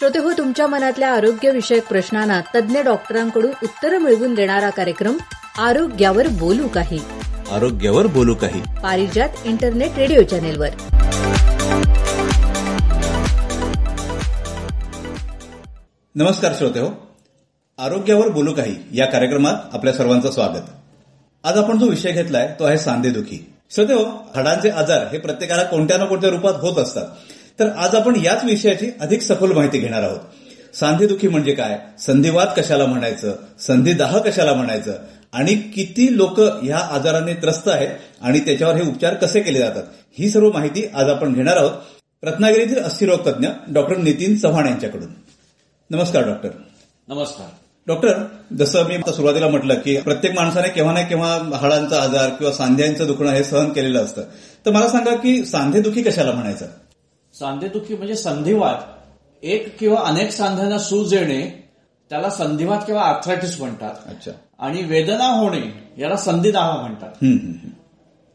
श्रोते हो तुमच्या मनातल्या आरोग्यविषयक प्रश्नांना तज्ज्ञ डॉक्टरांकडून उत्तरं मिळवून देणारा कार्यक्रम आरोग्यावर बोलू काही. आरोग्यावर बोलू काही. पारिजात इंटरनेट रेडिओ चॅनेलवर. नमस्कार श्रोते हो आरोग्यावर बोलू काही या कार्यक्रमात आपल्या सर्वांचं स्वागत. आज आपण जो विषय घेतलाय तो आहे सांधेदुखी. श्रोते हो हाडांचे आजार हे प्रत्येकाला कोणत्या ना कोणत्या रूपात होत असतात. तर आज आपण याच विषयाची अधिक सखोल माहिती घेणार आहोत. सांधेदुखी म्हणजे काय? संधिवात कशाला म्हणायचं? संधिदाह कशाला म्हणायचं? आणि किती लोक ह्या आजाराने त्रस्त आहेत आणि त्याच्यावर हे उपचार कसे केले जातात? ही सर्व माहिती आज आपण घेणार आहोत. रत्नागिरीतील अस्थिरोग तज्ञ डॉक्टर नितीन चव्हाण यांच्याकडून. नमस्कार डॉक्टर. नमस्कार. डॉक्टर जसं मी सुरुवातीला म्हटलं की प्रत्येक माणसाने केव्हा ना केव्हा हाडांचा आजार किंवा सांध्यांचं दुखणं हे सहन केलेलं असतं. तर मला सांगा की सांधेदुखी कशाला म्हणायचं? सांधेदुखी म्हणजे संधिवात. एक किंवा अनेक सांध्यांना सूज येणे त्याला संधिवात किंवा आर्थरायटिस म्हणतात. अच्छा. आणि वेदना होणे याला संधिदाह म्हणतात.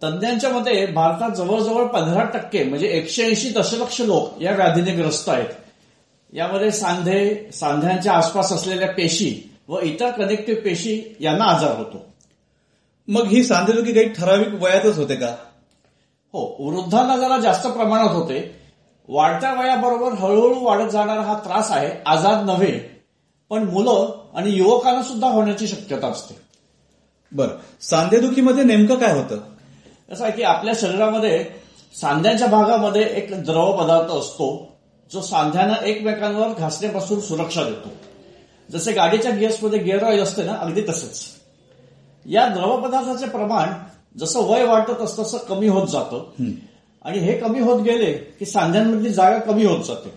तज्ञांच्या मते भारतात जवळजवळ पंधरा टक्के म्हणजे एकशे ऐंशी दशलक्ष लोक या व्याधीने ग्रस्त आहेत. यामध्ये सांधे सांध्यांच्या आसपास असलेल्या पेशी व इतर कनेक्टिव्ह पेशी यांना आजार होतो. मग ही सांधेदुखी काही ठराविक वयातच होते का? हो वृद्धांना जरा जास्त प्रमाणात होते. वाढत्या वयाबरोबर हळूहळू वाढत जाणारा हा त्रास आहे आजार नव्हे पण मुलं आणि युवकांना सुद्धा होण्याची शक्यता असते. बरं. सांधेदुखीमध्ये नेमकं काय होतं? कसं आहे की आपल्या शरीरामध्ये सांध्याच्या भागामध्ये एक द्रव पदार्थ असतो जो सांध्यांना एकमेकांवर घासण्यापासून सुरक्षा देतो. जसे गाडीच्या गिअर्समध्ये गिअर ऑइल असते ना अगदी तसंच. या द्रव पदार्थाचे प्रमाण जसं वय वाढतं तसं तसं कमी होत जातं. आणि हे कमी होत गेले की सांध्यांमधली जागा कमी होत जाते.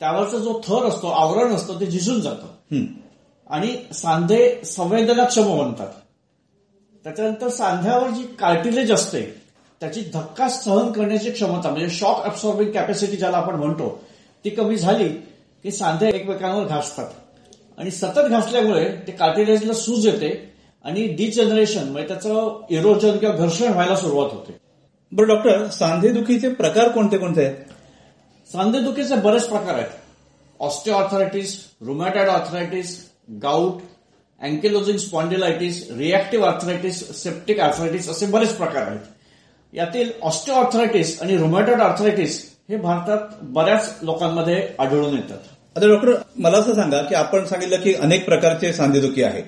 त्यावरचा जो थर असतो आवरण असतं ते झिजून जातं. आणि सांधे संवेदनाक्षम बनतात. त्याच्यानंतर सांध्यावर जी कार्टिलेज असते त्याची धक्का सहन करण्याची क्षमता म्हणजे शॉक अब्सॉर्बिंग कॅपॅसिटी ज्याला आपण म्हणतो ती कमी झाली की सांधे एकमेकांवर घासतात. आणि सतत घासल्यामुळे ते कार्टिलेजला सूज येते आणि डिजनरेशन म्हणजे त्याचं इरोजन किंवा घर्षण व्हायला सुरुवात होते. बरं डॉक्टर सांधेदुखीचे प्रकार कोणते कोणते आहेत? सांधेदुखीचे बरेच प्रकार आहेत. Osteoarthritis rheumatoid arthritis gout ankylosing spondylitis reactive arthritis septic arthritis असे बरेच प्रकार आहेत. यातील ऑस्टिओआर्थरायटिस आणि रुमॅटॉइड आर्थरायटिस हे भारतात बऱ्याच लोकांमध्ये आढळून येतात. आता डॉक्टर मला असं सांगा की आपण सांगितलं की अनेक प्रकारचे सांधेदुखी आहे.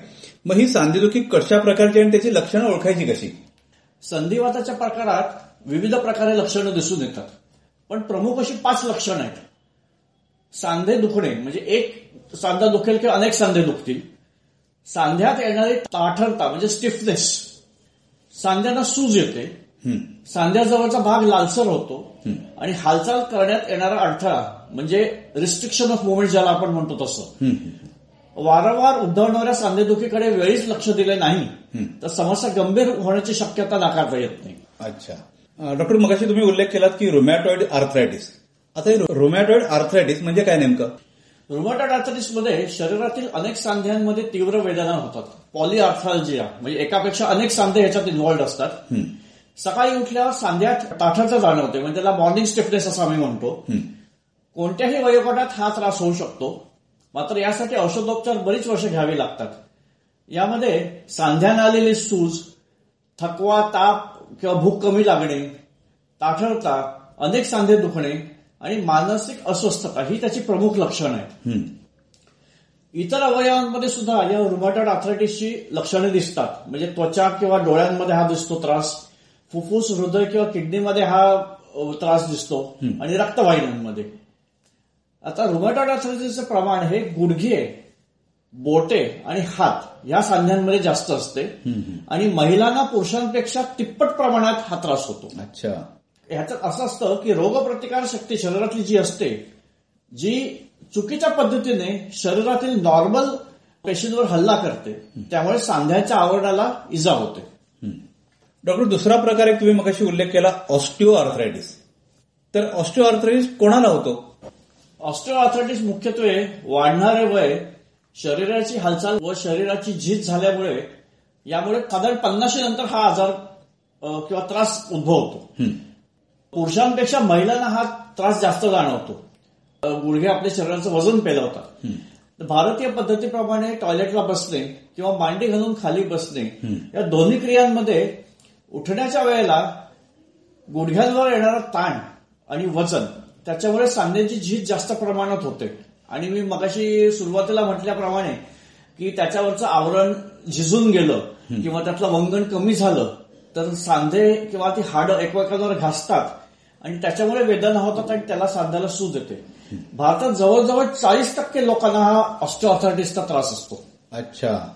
मग ही सांधेदुखी कशा प्रकारची आणि त्याची लक्षणं ओळखायची कशी? संधिवाताच्या प्रकारात विविध प्रकारे लक्षणं दिसून येतात. पण प्रमुख अशी पाच लक्षणं आहेत. सांधे दुखणे म्हणजे एक सांधा दुखेल किंवा अनेक सांधे दुखतील. सांध्यात येणारी ताठरता म्हणजे स्टिफनेस सांध्यांना सूज येते. सांध्याजवळचा भाग लालसर होतो. आणि हालचाल करण्यात येणारा अडथळा म्हणजे रिस्ट्रिक्शन ऑफ मुवमेंट ज्याला आपण म्हणतो तसं. वारंवार उद्भवणाऱ्या सांधेदुखीकडे वेळीच लक्ष दिले नाही तर समस्या गंभीर होण्याची शक्यता नाकारता येत नाही. अच्छा. डॉक्टर मगाशी तुम्ही उल्लेख केलात की रोमॅटॉइड आर्थरायटिस आता हे रोमॅटॉइड आर्थरायटिस म्हणजे काय नेमकं? रुमॅटॉइड आर्थरायटिसमध्ये शरीरातील अनेक सांध्यांमध्ये तीव्र वेदना होतात. पॉलिआर्थालजिया म्हणजे एकापेक्षा अनेक सांधे ह्याच्यात इन्व्हॉल्ड असतात. सकाळी उठल्यावर सांध्यात ताठरता जाणवते म्हणजे त्याला मॉर्निंग स्टिफनेस असं आम्ही म्हणतो. कोणत्याही वयोगटात हा त्रास होऊ शकतो. मात्र यासाठी औषधोपचार बरीच वर्ष घ्यावी लागतात. यामध्ये सांध्यानं आलेली सूज थकवा ताप किंवा भूक कमी लागणे ताठरता अनेक सांधे दुखणे आणि मानसिक अस्वस्थता ही त्याची प्रमुख लक्षणं आहेत. इतर अवयवांमध्ये सुद्धा या रुमॅटॉइड आर्थरायटिसची लक्षणे दिसतात. म्हणजे त्वचा किंवा डोळ्यांमध्ये हा दिसतो त्रास फुफ्फुस हृदय किंवा किडनीमध्ये हा त्रास दिसतो आणि रक्तवाहिन्यांमध्ये. आता रुमॅटॉइड आर्थरायटिसचं प्रमाण हे गुडघे बोटे आणि हात या सांध्यांमध्ये जास्त असते. आणि महिलांना पुरुषांपेक्षा तिप्पट प्रमाणात हा त्रास होतो. अच्छा. ह्याच्यात असं असतं की रोगप्रतिकार शक्ती शरीरातली जी असते जी चुकीच्या पद्धतीने शरीरातील नॉर्मल पेशींवर हल्ला करते त्यामुळे सांध्याच्या आवरणाला इजा होते. डॉक्टर दुसरा प्रकार एक तुम्ही मगाशी उल्लेख केला ऑस्टिओ आर्थरायटिस तर ऑस्टिओ आर्थरायटिस कोणाला होतो? ऑस्टिओआर्थरायटिस मुख्यत्वे वाढणारे वय शरीराची हालचाल व शरीराची झीज झाल्यामुळे यामुळे साधारण पन्नाशी नंतर हा आजार किंवा त्रास उद्भवतो. पुरुषांपेक्षा महिलांना हा त्रास जास्त जाणवतो. गुडघे आपल्या शरीराचं वजन पेलवतात. तर भारतीय पद्धतीप्रमाणे टॉयलेटला बसणे किंवा मांडी घालून खाली बसणे या दोन्ही क्रियांमध्ये उठण्याच्या वेळेला गुडघ्यांवर येणारा ताण आणि वजन त्याच्यामुळे सांध्यांची झीज जास्त प्रमाणात होते. आणि मी मगाशी सुरुवातीला म्हटल्याप्रमाणे की त्याच्यावरचं आवरण झिजून गेलं किंवा त्यातलं वंगण कमी झालं तर सांधे किंवा ती हाडं एकमेकांवर घासतात आणि त्याच्यामुळे वेदना होतात आणि त्याला सांध्याला सूज येते. भारतात जवळजवळ चाळीस टक्के लोकांना हा ऑस्टिओआर्थरायटिसचा त्रास असतो. अच्छा.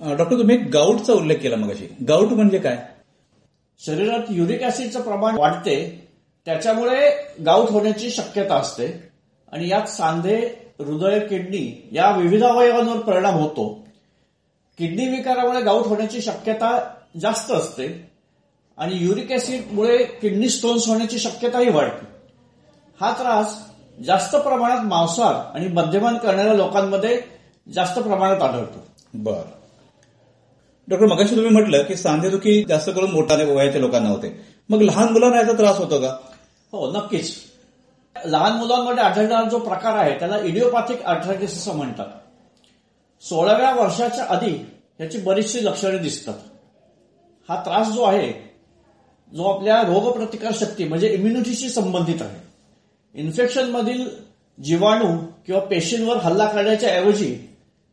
डॉक्टर तुम्ही गाऊटचा उल्लेख केला मगाशी. गाऊट म्हणजे काय? शरीरात युरिक ऍसिडचं प्रमाण वाढते त्याच्यामुळे गाऊट होण्याची शक्यता असते. आणि यात सांधे हृदय किडनी या विविध अवयवांवर परिणाम होतो. किडनी विकारामुळे गाऊट होण्याची शक्यता जास्त असते आणि युरिक ऍसिडमुळे किडनी स्टोन्स होण्याची शक्यताही वाढते. हा त्रास जास्त प्रमाणात मांसाहार आणि मद्यपान करणाऱ्या लोकांमध्ये जास्त प्रमाणात आढळतो. बर. डॉक्टर मगाशी तुम्ही म्हटलं की सांधेदुखी जास्त करून मोठ्या वयाच्या लोकांना होते. मग लहान मुलांना याचा त्रास होतो का? हो नक्कीच. लहान मुलांमध्ये आढळणारा जो प्रकार आहे त्याला इडिओपॅथिक आर्थरायटिस असं म्हणतात. सोळाव्या वर्षाच्या आधी याची बरीचशी लक्षणे दिसतात. हा त्रास जो आहे जो आपल्या रोगप्रतिकार शक्ती म्हणजे इम्युनिटीशी संबंधित आहे. इन्फेक्शनमधील जीवाणू किंवा पेशींवर हल्ला करण्याच्या ऐवजी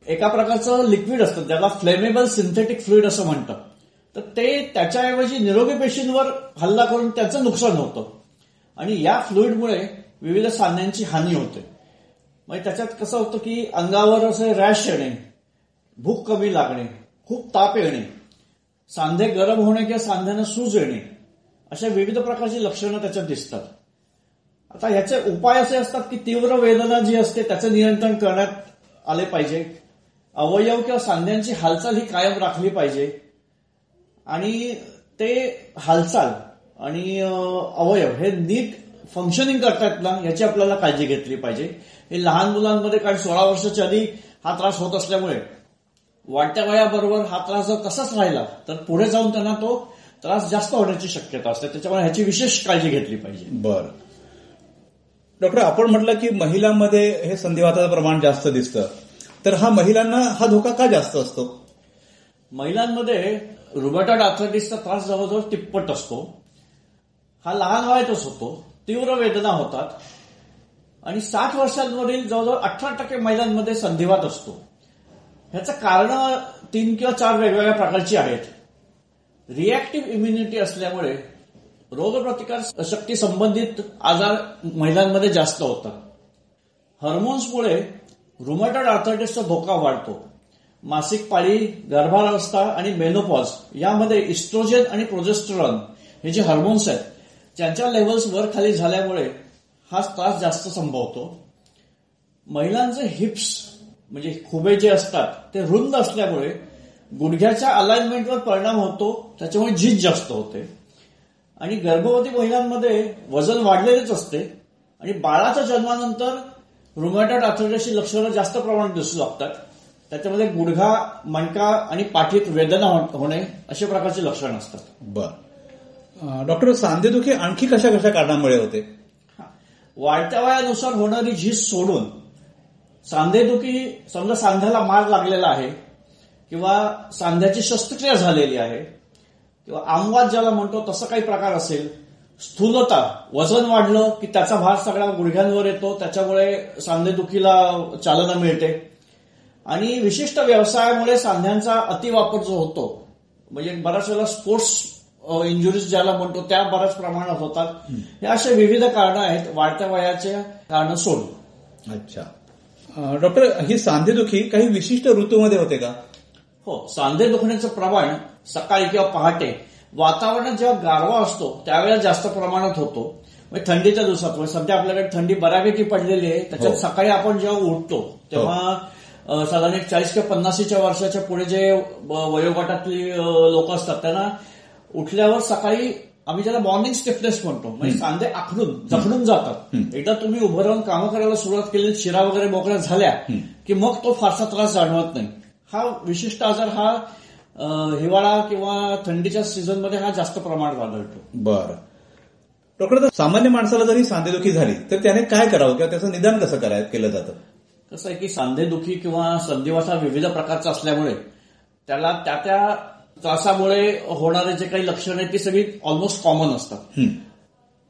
एका प्रकारचं लिक्विड असतं ज्याला फ्लेमेबल सिंथेटिक फ्लुइड असं म्हणतात. तर ते त्याच्याऐवजी निरोगी पेशींवर हल्ला करून त्याचं नुकसान होतं. आणि या फ्लुइडमुळे विविध सांध्यांची हानी होते. म्हणजे त्याच्यात कसं होतं की अंगावर असं रॅश येणे भूक कमी लागणे खूप ताप येणे सांधे गरम होणे किंवा सांध्यानं सूज येणे अशा विविध प्रकारची लक्षणं त्याच्यात दिसतात. आता ह्याचे उपाय असे असतात की तीव्र वेदना जी असते त्याचं नियंत्रण करण्यात आले पाहिजे. अवयव किंवा सांध्यांची हालचाल ही कायम राखली पाहिजे. आणि ते हालचाल आणि अवयव हे नीट फंक्शनिंग करतात ना याची आपल्याला काळजी घेतली पाहिजे. हे लहान मुलांमध्ये कारण सोळा वर्षाच्या आधी हा त्रास होत असल्यामुळे वाढत्या वयाबरोबर हा त्रास जर तसाच राहिला तर पुढे जाऊन त्यांना तो त्रास जास्त होण्याची शक्यता असते. त्याच्यामुळे ह्याची विशेष काळजी घेतली पाहिजे. बर. डॉक्टर आपण म्हटलं की महिलांमध्ये हे संधिवाताचं प्रमाण जास्त दिसतं. तर हा महिलांना हा धोका का जास्त असतो? महिलांमध्ये रुमॅटॉइड आर्थरायटिसचा त्रास जवळजवळ तिप्पट असतो. हा लहान वयातच होतो. तीव्र वेदना होतात. आणि साठ वर्षांवरील जवळजवळ अठरा टक्के महिलांमध्ये संधिवात असतो. ह्याचं कारण तीन किंवा चार वेगवेगळ्या प्रकारची आहेत. रिॲक्टिव्ह इम्युनिटी असल्यामुळे रोगप्रतिकार शक्ती संबंधित आजार महिलांमध्ये जास्त होतात. हार्मोन्समुळे रुमॅटॉइड आर्थरायटिसचा धोका वाढतो. मासिक पाळी गर्भावस्था आणि मेनोपॉज यामध्ये इस्ट्रोजेन आणि प्रोजेस्ट्रॉन हे जे हार्मोन्स आहेत त्यांच्या लेवल्स वर खाली झाल्यामुळे हा त्रास जास्त संभवतो. महिलांचे हिप्स म्हणजे खुबे जे असतात ते रुंद असल्यामुळे गुडघ्याच्या अलाइनमेंटवर परिणाम होतो त्याच्यामुळे झीज जास्त होते. आणि गर्भवती महिलांमध्ये वजन वाढलेलेच असते. आणि बाळाच्या जन्मानंतर रुमॅटॉइड आर्थरायटिसची लक्षणं जास्त प्रमाणात दिसू लागतात. त्याच्यामध्ये गुडघा मणका आणि पाठीत वेदना होणे अशा प्रकारची लक्षणं असतात. बरं. डॉक्टर सांधेदुखी आणखी कशा कशा कारणामुळे होते? वाढत्या वयानुसार होणारी झीज सोडून सांधेदुखी समजा सांध्याला मार लागलेला आहे किंवा सांध्याची शस्त्रक्रिया झालेली आहे किंवा आमवाद ज्याला म्हणतो तसं काही प्रकार असेल स्थूलता वजन वाढलं की त्याचा भार सगळा गुडघ्यांवर येतो त्याच्यामुळे सांधेदुखीला चालना मिळते. आणि विशिष्ट व्यवसायामुळे सांध्यांचा अतिवापर जो होतो म्हणजे बऱ्याच वेळेला स्पोर्ट्स इंजुरीज ज्याला म्हणतो त्या बऱ्याच प्रमाणात होतात. हे असे विविध कारणं आहेत. वाढत्या वयाचे कारण सोडून. अच्छा. डॉक्टर ही सांधेदुखी काही विशिष्ट ऋतूमध्ये होते का? हो सांधे दुखण्याचं प्रमाण सकाळी किंवा पहाटे वातावरणात जेव्हा गारवा असतो त्यावेळेला जास्त प्रमाणात होतो. म्हणजे थंडीच्या दिवसात म्हणजे सध्या आपल्याकडे थंडी बऱ्यापैकी पडलेली आहे. त्याच्यात हो. सकाळी आपण जेव्हा उठतो तेव्हा अ, साधारण एक चाळीस किंवा पन्नासीच्या वर्षाच्या पुढे जे वयोगटातली लोक असतात त्यांना उठल्यावर सकाळी आम्ही ज्याला मॉर्निंग स्टिफनेस म्हणतो म्हणजे सांधे आखडून जखडून जातात. एकदा तुम्ही उभं राहून कामं करायला सुरुवात केली शिरा वगैरे मोकळ्या झाल्या की मग तो फारसा त्रास जाणवत नाही. हा विशिष्ट आजार हा हिवाळा किंवा थंडीच्या सीझनमध्ये हा जास्त प्रमाणात आढळतो. बर. डॉक्टर सामान्य माणसाला जरी सांधेदुखी झाली तर त्याने काय करावं किंवा त्याचं निदान कसं करायला केलं जातं? कसं आहे की सांधेदुखी किंवा संधिवात हा विविध प्रकारचा असल्यामुळे त्याला त्या त्या त्रासामुळे होणारे जे काही लक्षणं आहेत ती सगळी ऑलमोस्ट कॉमन असतात.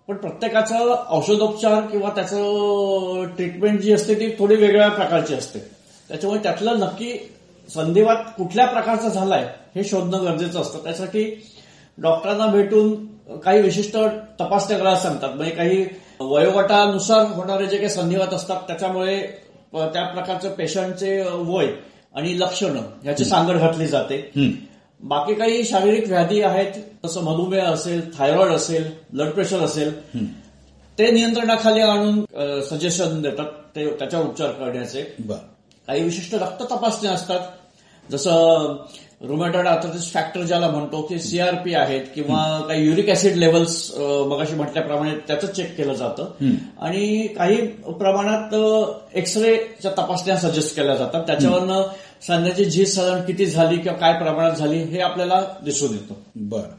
पण प्रत्येकाचं औषधोपचार किंवा त्याचं ट्रीटमेंट जी असते ती थोडी वेगळ्या प्रकारची असते. त्याच्यामुळे त्यातलं नक्की संधिवात कुठल्या प्रकारचा झालाय हे शोधणं गरजेचं असतं. त्यासाठी डॉक्टरांना भेटून काही विशिष्ट तपासण्या करायला सांगतात. म्हणजे काही वयोगटानुसार होणारे जे काही संधिवात असतात त्याच्यामुळे त्या प्रकारच्या पेशंटचे वय आणि लक्षणं याची सांगड घातली जाते. बाकी काही शारीरिक व्याधी आहेत जसं मधुमेह असेल थायरॉइड असेल ब्लड प्रेशर असेल ते नियंत्रणाखाली आणून सजेशन देतात ते त्याच्यावर उपचार करण्याचे. काही विशिष्ट रक्त तपासण्या असतात जसं रुमॅटॉइड आर्थरायटिस फॅक्टर ज्याला म्हणतो की सीआरपी आहेत किंवा काही युरिक ऍसिड लेवल्स मगाशी म्हटल्याप्रमाणे त्याचं चेक केलं जातं. आणि काही प्रमाणात एक्सरेच्या तपासण्या सजेस्ट केल्या जातात. त्याच्यावरनं सांध्याची झीज साधारण किती झाली किंवा काय प्रमाणात झाली हे आपल्याला दिसून येतं. बरं.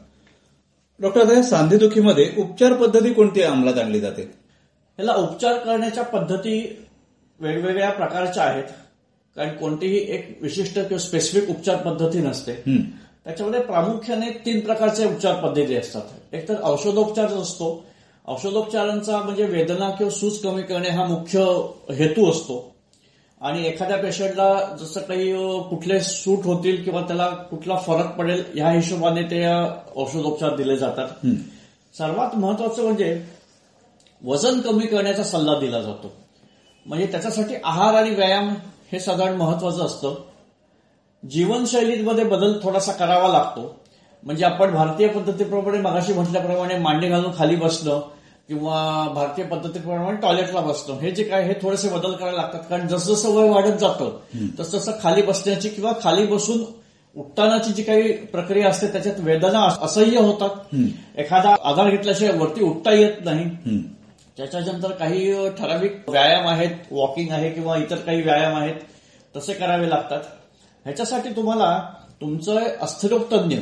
डॉक्टर या सांधेदुखीमध्ये उपचार पद्धती कोणती अंमलात आणली जाते? ह्याला उपचार करण्याच्या पद्धती वेगवेगळ्या प्रकारच्या आहेत. कारण कोणतीही एक विशिष्ट किंवा स्पेसिफिक उपचार पद्धती नसते. त्याच्यामध्ये प्रामुख्याने तीन प्रकारचे उपचार पद्धती असतात. एक तर औषधोपचार असतो. औषधोपचारांचा म्हणजे वेदना किंवा सूज कमी करणे हा मुख्य हेतू असतो. आणि एखाद्या पेशंटला जसं काही कुठले सूट होतील किंवा त्याला कुठला फरक पडेल या हिशोबाने ते औषधोपचार दिले जातात. सर्वात महत्वाचं म्हणजे वजन कमी करण्याचा सल्ला दिला जातो. म्हणजे त्याच्यासाठी आहार आणि व्यायाम हे साधारण महत्वाचं असतं. जीवनशैलीमध्ये बदल थोडासा करावा लागतो. म्हणजे आपण भारतीय पद्धतीप्रमाणे मगाशी म्हटल्याप्रमाणे मांडी घालून खाली बसणं किंवा भारतीय पद्धतीप्रमाणे टॉयलेटला बसणं. हे जे काय हे थोडेसे बदल करायला लागतात. कारण जसं जसं वय वाढत जातं तसं तसं खाली बसण्याची किंवा खाली बसून उठतानाची जी काही प्रक्रिया असते त्याच्यात वेदना असह्य होतात. एखादा आधार घेतल्याशिवाय वरती उठता येत नाही. त्याच्यानंतर काही ठराविक व्यायाम आहेत. वॉकिंग आहे किंवा इतर काही व्यायाम आहेत. तसे करावे लागतात. ह्याच्यासाठी तुम्हाला तुमचं अस्थिरोग तज्ञ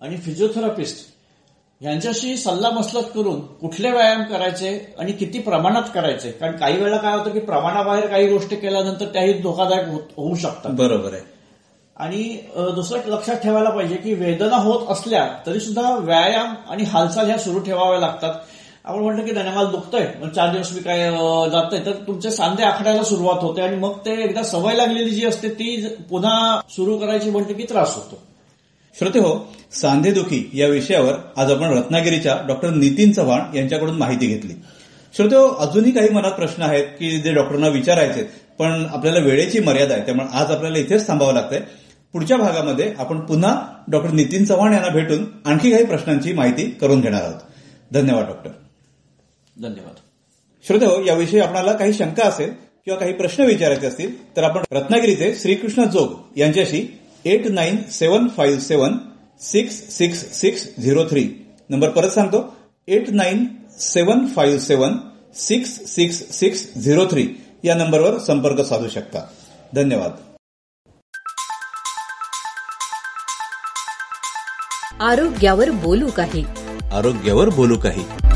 आणि फिजिओथेरपिस्ट यांच्याशी सल्ला मसलत करून कुठले व्यायाम करायचे आणि किती प्रमाणात करायचे? कारण काही वेळा काय होतं की प्रमाणाबाहेर काही गोष्टी केल्यानंतर त्याही धोकादायक होऊ शकतात. बरोबर आहे. आणि दुसरं लक्षात ठेवायला पाहिजे की वेदना होत असल्या तरी सुद्धा व्यायाम आणि हालचाल ह्या सुरू ठेवाव्या लागतात. आपण म्हटलं की मला दुखतंय. मग चार दिवस मी काय अ, जात नाही. तर तुमचे सांधे आखडायला सुरुवात होते आणि मग ते एकदा सवय लागलेली जी असते ती पुन्हा सुरू करायची म्हटलं की त्रास होतो. श्रोते हो सांधेदुखी या विषयावर आज आपण रत्नागिरीच्या डॉक्टर नितीन चव्हाण यांच्याकडून माहिती घेतली. श्रोते हो अजूनही काही मनात प्रश्न आहेत की जे डॉक्टरांना विचारायचे पण आपल्याला वेळेची मर्यादा आहे त्यामुळे आज आपल्याला इथेच थांबावं लागतंय. पुढच्या भागामध्ये आपण पुन्हा डॉक्टर नितीन चव्हाण यांना भेटून आणखी काही प्रश्नांची माहिती करून घेणार आहोत. धन्यवाद डॉक्टर. धन्यवाद. श्रोते हो याविषयी आपल्याला काही शंका असेल किंवा काही प्रश्न विचारायचे असतील तर आपण रत्नागिरीचे श्रीकृष्ण जोग यांच्याशी eight nine seven five seven six six six zero three. Number परत सांगतो. Eight nine seven five seven six six six zero three. या नंबरवर संपर्क साधू शकता. धन्यवाद. आरोग्यावर बोलू काही. आरोग्यावर बोलू काही.